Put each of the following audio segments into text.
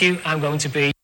Matthew, I'm going to be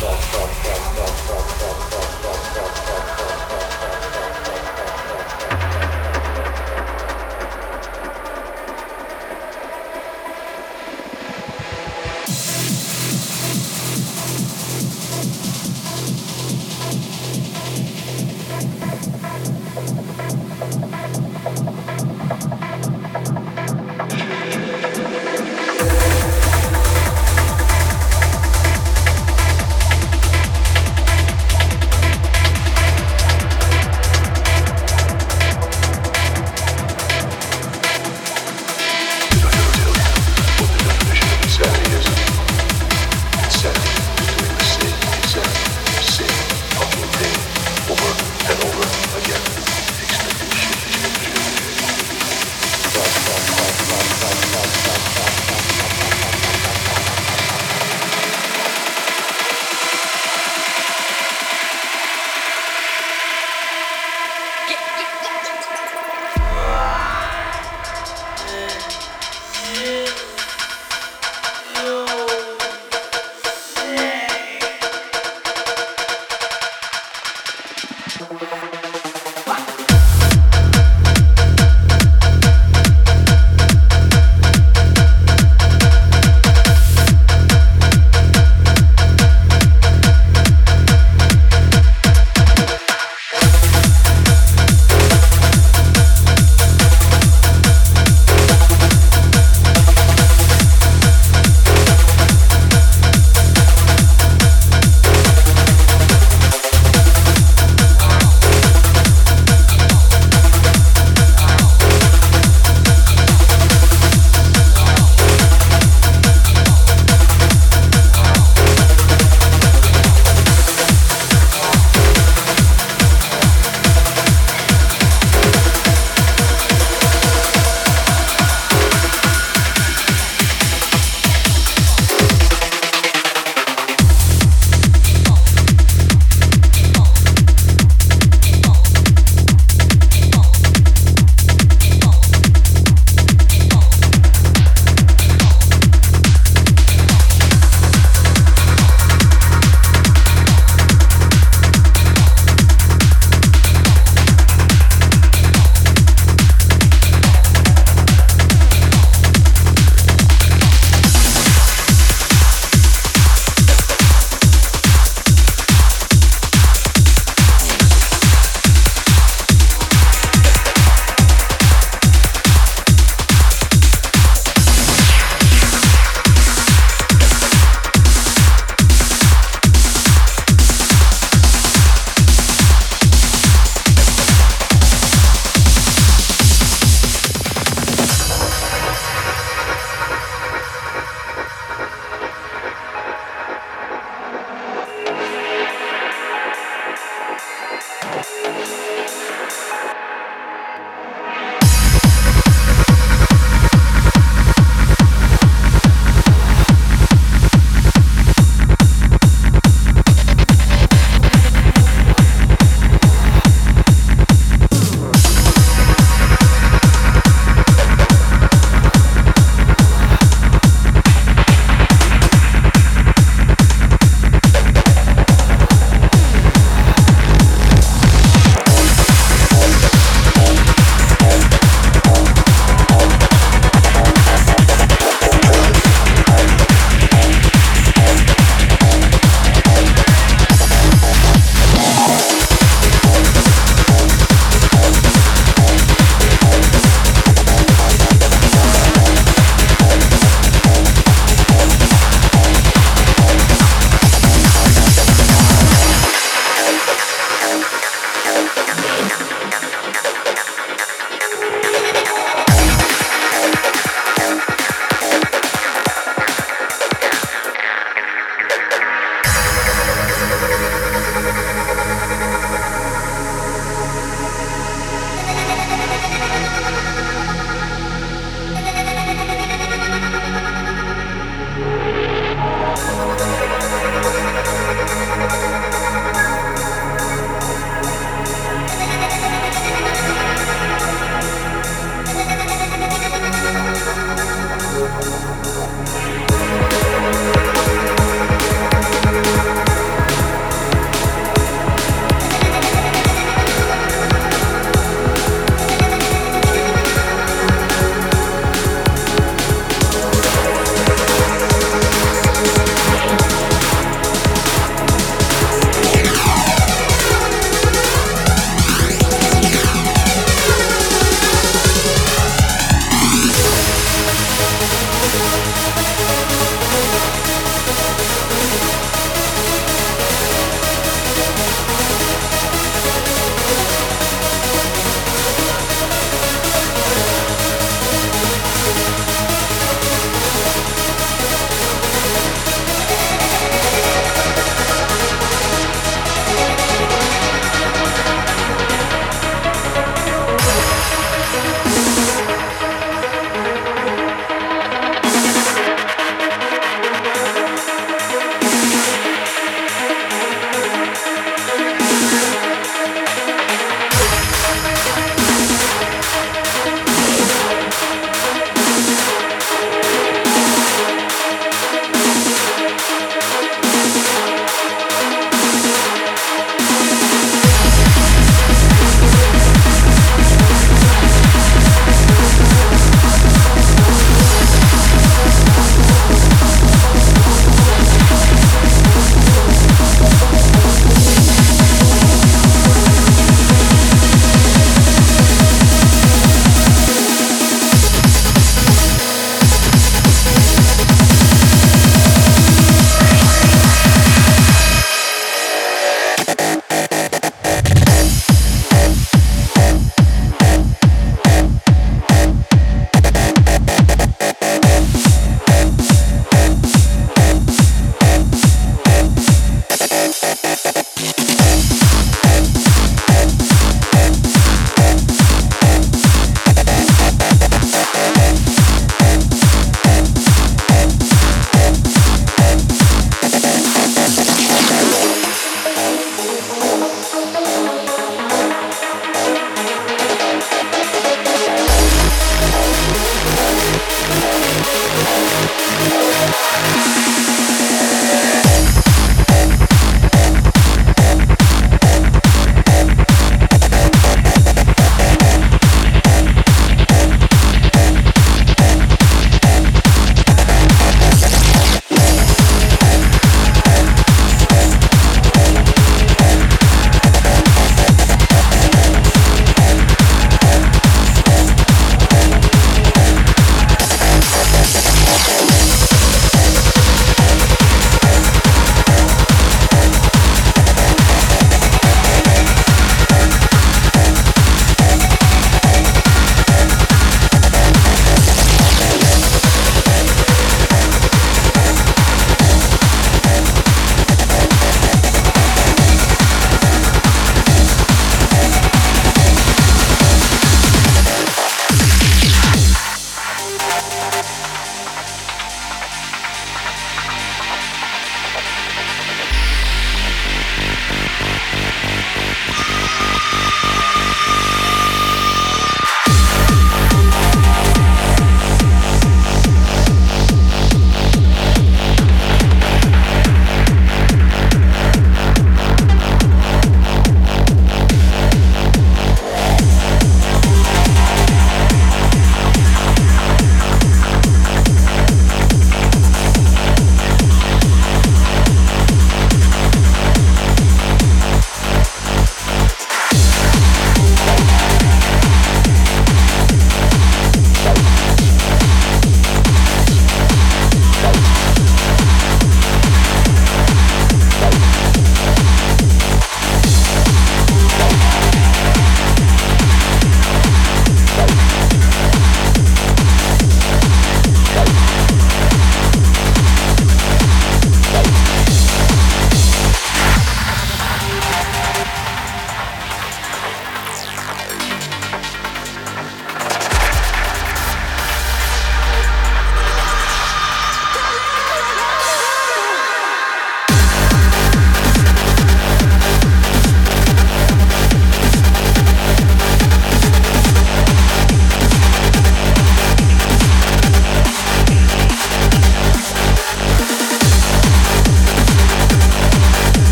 Dot, dot.